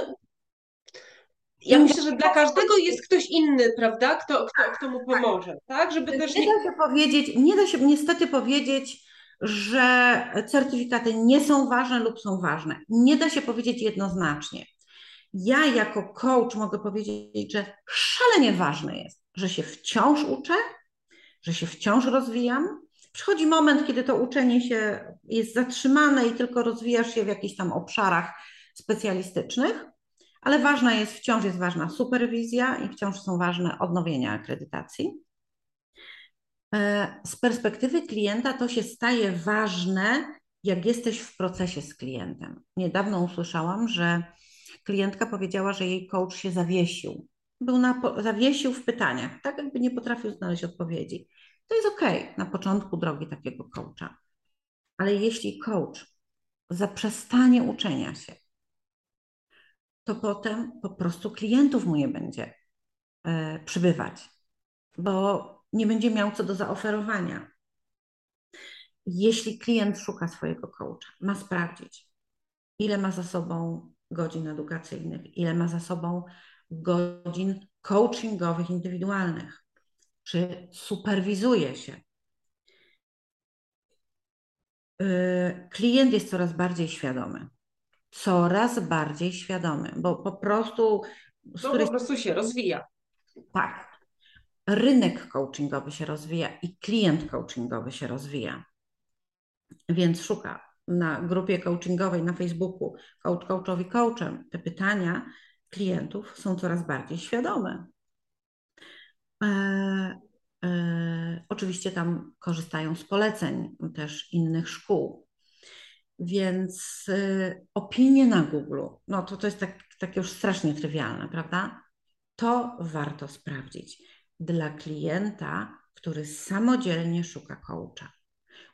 [SPEAKER 1] ja myślę, że dla każdego jest ktoś inny, prawda? Kto, kto, kto mu pomoże, tak?
[SPEAKER 3] Żeby też nie... nie da się powiedzieć, nie da się niestety powiedzieć, że certyfikaty nie są ważne lub są ważne. Nie da się powiedzieć jednoznacznie. Ja jako coach mogę powiedzieć, że szalenie ważne jest, że się wciąż uczę, że się wciąż rozwijam, Przychodzi moment, kiedy to uczenie się jest zatrzymane i tylko rozwijasz się w jakichś tam obszarach specjalistycznych, ale ważna jest, wciąż jest ważna superwizja i wciąż są ważne odnowienia akredytacji. E, z perspektywy klienta to się staje ważne, jak jesteś w procesie z klientem. Niedawno usłyszałam, że klientka powiedziała, że jej coach się zawiesił. Był na, zawiesił w pytaniach, tak jakby nie potrafił znaleźć odpowiedzi. To jest ok na początku drogi takiego coacha. Ale jeśli coach zaprzestanie uczenia się, to potem po prostu klientów mu nie będzie e, przybywać, bo nie będzie miał co do zaoferowania. Jeśli klient szuka swojego coacha, ma sprawdzić, ile ma za sobą godzin edukacyjnych, ile ma za sobą godzin coachingowych, indywidualnych czy superwizuje się. Y, klient jest coraz bardziej świadomy. Coraz bardziej świadomy, bo po prostu.
[SPEAKER 1] No, po prostu się rozwija.
[SPEAKER 3] Tak. Rynek coachingowy się rozwija i klient coachingowy się rozwija. Więc szuka na grupie coachingowej na Facebooku coach coachowi coachem. Te pytania klientów są coraz bardziej świadome. E, e, oczywiście tam korzystają z poleceń też innych szkół. Więc e, opinie na Google, no to to jest tak, takie już strasznie trywialne, prawda? to warto sprawdzić dla klienta, który samodzielnie szuka coacha.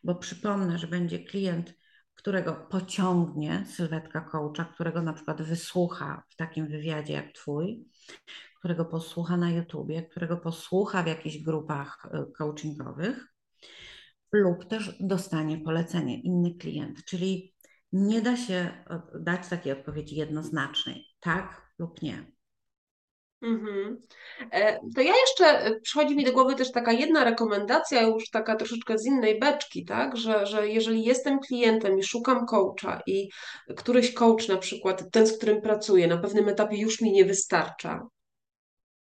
[SPEAKER 3] Bo przypomnę, że będzie klient, którego pociągnie sylwetka coacha, którego na przykład wysłucha w takim wywiadzie jak Twój, którego posłucha na YouTubie, którego posłucha w jakichś grupach y, coachingowych, lub też dostanie polecenie inny klient. Czyli nie da się dać takiej odpowiedzi jednoznacznej, tak lub nie.
[SPEAKER 1] Mhm. E, to ja jeszcze, e, przychodzi mi do głowy też taka jedna rekomendacja, już taka troszeczkę z innej beczki, tak, że, że jeżeli jestem klientem i szukam coacha i któryś coach na przykład, ten z którym pracuję, na pewnym etapie już mi nie wystarcza,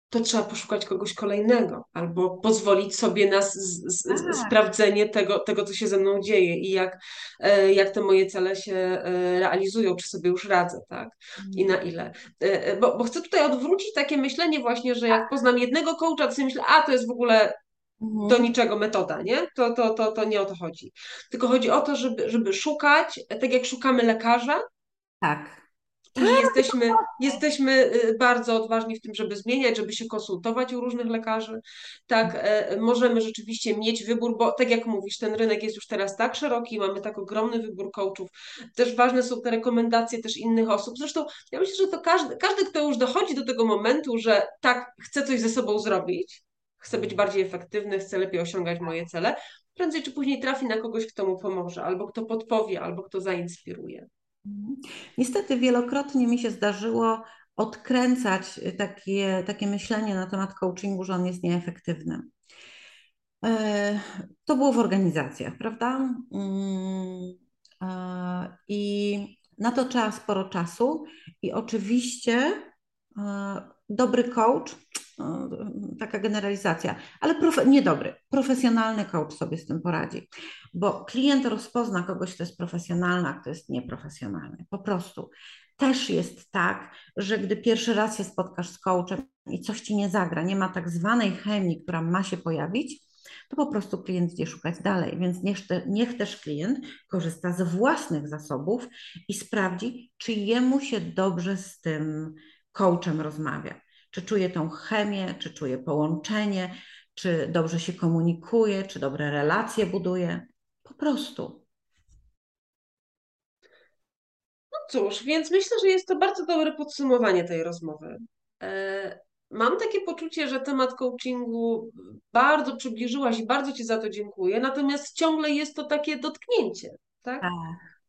[SPEAKER 1] to trzeba poszukać kogoś kolejnego albo pozwolić sobie na tak. sprawdzenie tego, tego, co się ze mną dzieje i jak, e, jak te moje cele się e, realizują, czy sobie już radzę, tak? I na ile. E, bo, bo chcę tutaj odwrócić takie myślenie właśnie, że jak poznam jednego coacha, to sobie myślę, a to jest w ogóle do mhm. niczego metoda, nie? To, to, to, to nie o to chodzi. Tylko chodzi o to, żeby, żeby szukać, tak jak szukamy lekarza,
[SPEAKER 3] tak.
[SPEAKER 1] I jesteśmy, jesteśmy y, bardzo odważni w tym, żeby zmieniać, żeby się konsultować u różnych lekarzy. Tak, e, możemy rzeczywiście mieć wybór, bo tak jak mówisz, ten rynek jest już teraz tak szeroki, mamy tak ogromny wybór coachów. Też ważne są te rekomendacje też innych osób. Zresztą ja myślę, że to każdy, każdy kto już dochodzi do tego momentu, że tak, chce coś ze sobą zrobić, chce być bardziej efektywny, chce lepiej osiągać moje cele, prędzej czy później trafi na kogoś, kto mu pomoże, albo kto podpowie, albo kto zainspiruje.
[SPEAKER 3] Niestety wielokrotnie mi się zdarzyło odkręcać takie, takie myślenie na temat coachingu, że on jest nieefektywny. E, to było w organizacjach, prawda? Mm, e, I na to trzeba sporo czasu i oczywiście e, dobry coach taka generalizacja, ale profe, niedobry, profesjonalny coach sobie z tym poradzi, bo klient rozpozna kogoś, kto jest profesjonalny, a kto jest nieprofesjonalny. Po prostu. Też jest tak, że gdy pierwszy raz się spotkasz z coachem i coś ci nie zagra, nie ma tak zwanej chemii, która ma się pojawić, to po prostu klient idzie szukać dalej. Więc niech, niech też klient korzysta ze własnych zasobów i sprawdzi, czy jemu się dobrze z tym coachem rozmawia czy czuje tą chemię, czy czuje połączenie, czy dobrze się komunikuje, czy dobre relacje buduje. Po prostu.
[SPEAKER 1] No cóż, więc myślę, że jest to bardzo dobre podsumowanie tej rozmowy. E, mam takie poczucie, że temat coachingu bardzo przybliżyłaś i bardzo Ci za to dziękuję, natomiast ciągle jest to takie dotknięcie, tak? tak.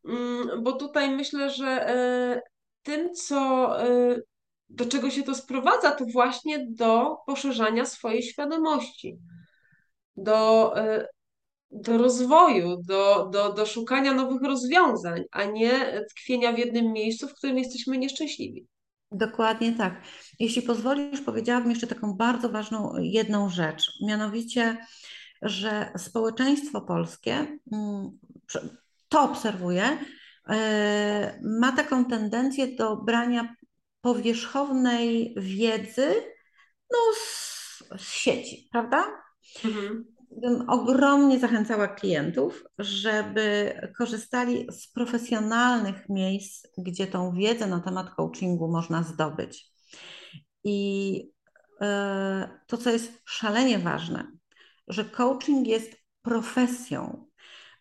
[SPEAKER 1] Mm, bo tutaj myślę, że e, tym, co e, do czego się to sprowadza, to właśnie do poszerzania swojej świadomości, do, e, do rozwoju, do, do, do szukania nowych rozwiązań, a nie tkwienia w jednym miejscu, w którym jesteśmy nieszczęśliwi.
[SPEAKER 3] Dokładnie tak. Jeśli pozwolisz, powiedziałabym jeszcze taką bardzo ważną jedną rzecz, mianowicie, że społeczeństwo polskie, mm, to obserwuję, e, ma taką tendencję do brania powierzchownej wiedzy no, z, z sieci, prawda? Mhm. Bym ogromnie zachęcała klientów, żeby korzystali z profesjonalnych miejsc, gdzie tą wiedzę na temat coachingu można zdobyć. I e, to, co jest szalenie ważne, że coaching jest profesją,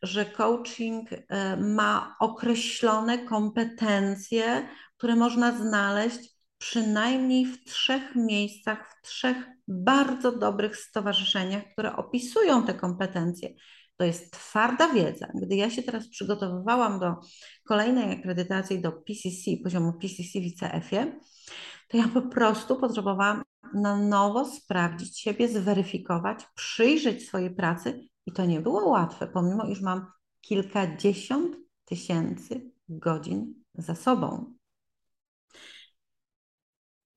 [SPEAKER 3] że coaching e, ma określone kompetencje, które można znaleźć przynajmniej w trzech miejscach, w trzech bardzo dobrych stowarzyszeniach, które opisują te kompetencje. To jest twarda wiedza. Gdy ja się teraz przygotowywałam do kolejnej akredytacji do PCC, poziomu PCC w ICF-ie, to ja po prostu potrzebowałam na nowo sprawdzić siebie, zweryfikować, przyjrzeć swojej pracy i to nie było łatwe, pomimo iż mam kilkadziesiąt tysięcy godzin za sobą.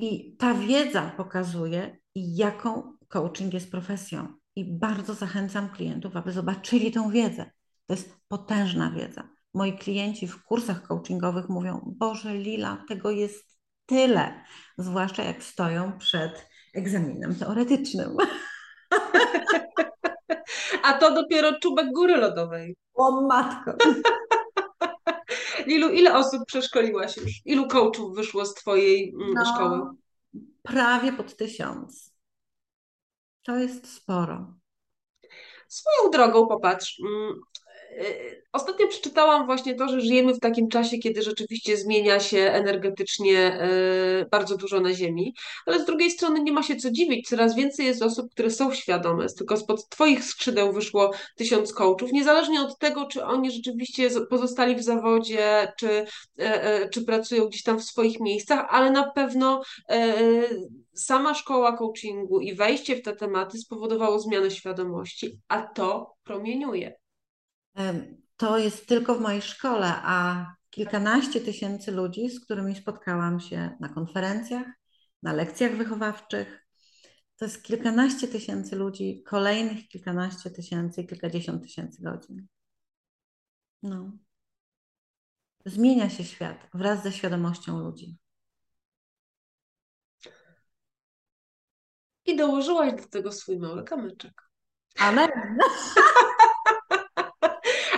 [SPEAKER 3] I ta wiedza pokazuje, jaką coaching jest profesją. I bardzo zachęcam klientów, aby zobaczyli tą wiedzę. To jest potężna wiedza. Moi klienci w kursach coachingowych mówią: Boże, Lila, tego jest tyle. Zwłaszcza jak stoją przed egzaminem teoretycznym.
[SPEAKER 1] A to dopiero czubek góry lodowej.
[SPEAKER 3] O matko.
[SPEAKER 1] Lilu, ile osób przeszkoliłaś już? Ilu coachów wyszło z Twojej mm, no, szkoły?
[SPEAKER 3] prawie pod tysiąc. To jest sporo.
[SPEAKER 1] Swoją drogą, popatrz, mm, Ostatnio przeczytałam właśnie to, że żyjemy w takim czasie, kiedy rzeczywiście zmienia się energetycznie y, bardzo dużo na Ziemi, ale z drugiej strony nie ma się co dziwić. Coraz więcej jest osób, które są świadome. Tylko spod Twoich skrzydeł wyszło tysiąc coachów, niezależnie od tego, czy oni rzeczywiście pozostali w zawodzie, czy, y, czy pracują gdzieś tam w swoich miejscach, ale na pewno sama szkoła coachingu i wejście w te tematy spowodowało zmianę świadomości, a to promieniuje.
[SPEAKER 3] To jest tylko w mojej szkole, a kilkanaście tysięcy ludzi, z którymi spotkałam się na konferencjach, na lekcjach wychowawczych. To jest kilkanaście tysięcy ludzi, kolejnych kilkanaście tysięcy, kilkadziesiąt tysięcy godzin. No. Zmienia się świat wraz ze świadomością ludzi.
[SPEAKER 1] I dołożyłaś do tego swój mały kamyczek.
[SPEAKER 3] Amen.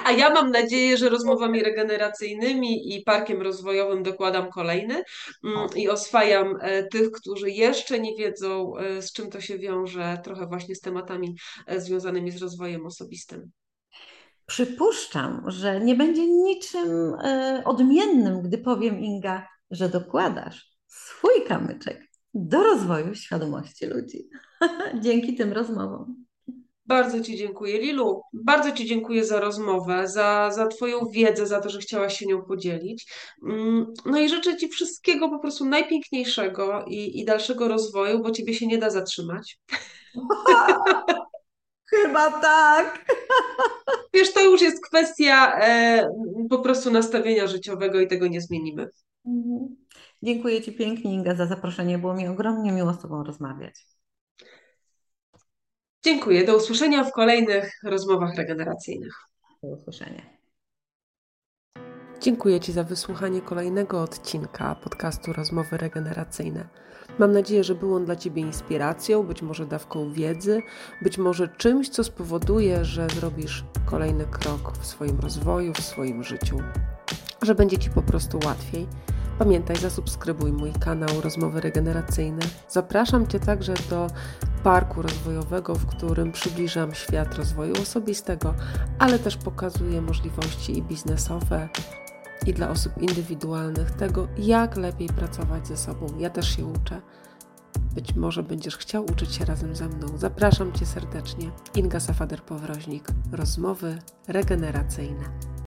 [SPEAKER 1] A ja mam nadzieję, że rozmowami regeneracyjnymi i parkiem rozwojowym dokładam kolejny mm, i oswajam e, tych, którzy jeszcze nie wiedzą, e, z czym to się wiąże, trochę właśnie z tematami e, związanymi z rozwojem osobistym.
[SPEAKER 3] Przypuszczam, że nie będzie niczym odmiennym, gdy powiem Inga, że dokładasz swój kamyczek do rozwoju świadomości ludzi. Dzięki tym rozmowom.
[SPEAKER 1] Bardzo Ci dziękuję, Lilu. Bardzo Ci dziękuję za rozmowę, za, za Twoją wiedzę, za to, że chciałaś się nią podzielić. Mm, no i życzę Ci wszystkiego po prostu najpiękniejszego i, i dalszego rozwoju, bo Ciebie się nie da zatrzymać.
[SPEAKER 3] Chyba tak.
[SPEAKER 1] Wiesz, to już jest kwestia e, po prostu nastawienia życiowego i tego nie zmienimy. Mhm.
[SPEAKER 3] Dziękuję Ci pięknie, Inga, za zaproszenie. Było mi ogromnie miło z Tobą rozmawiać.
[SPEAKER 1] Dziękuję. Do usłyszenia w kolejnych rozmowach regeneracyjnych.
[SPEAKER 3] Do usłyszenia.
[SPEAKER 2] Dziękuję Ci za wysłuchanie kolejnego odcinka podcastu Rozmowy Regeneracyjne. Mam nadzieję, że był on dla Ciebie inspiracją, być może dawką wiedzy, być może czymś, co spowoduje, że zrobisz kolejny krok w swoim rozwoju, w swoim życiu, że będzie Ci po prostu łatwiej Pamiętaj, zasubskrybuj mój kanał Rozmowy Regeneracyjne. Zapraszam Cię także do parku rozwojowego, w którym przybliżam świat rozwoju osobistego, ale też pokazuję możliwości i biznesowe, i dla osób indywidualnych tego, jak lepiej pracować ze sobą. Ja też się uczę. Być może będziesz chciał uczyć się razem ze mną. Zapraszam Cię serdecznie. Inga Safader-Powroźnik. Rozmowy regeneracyjne.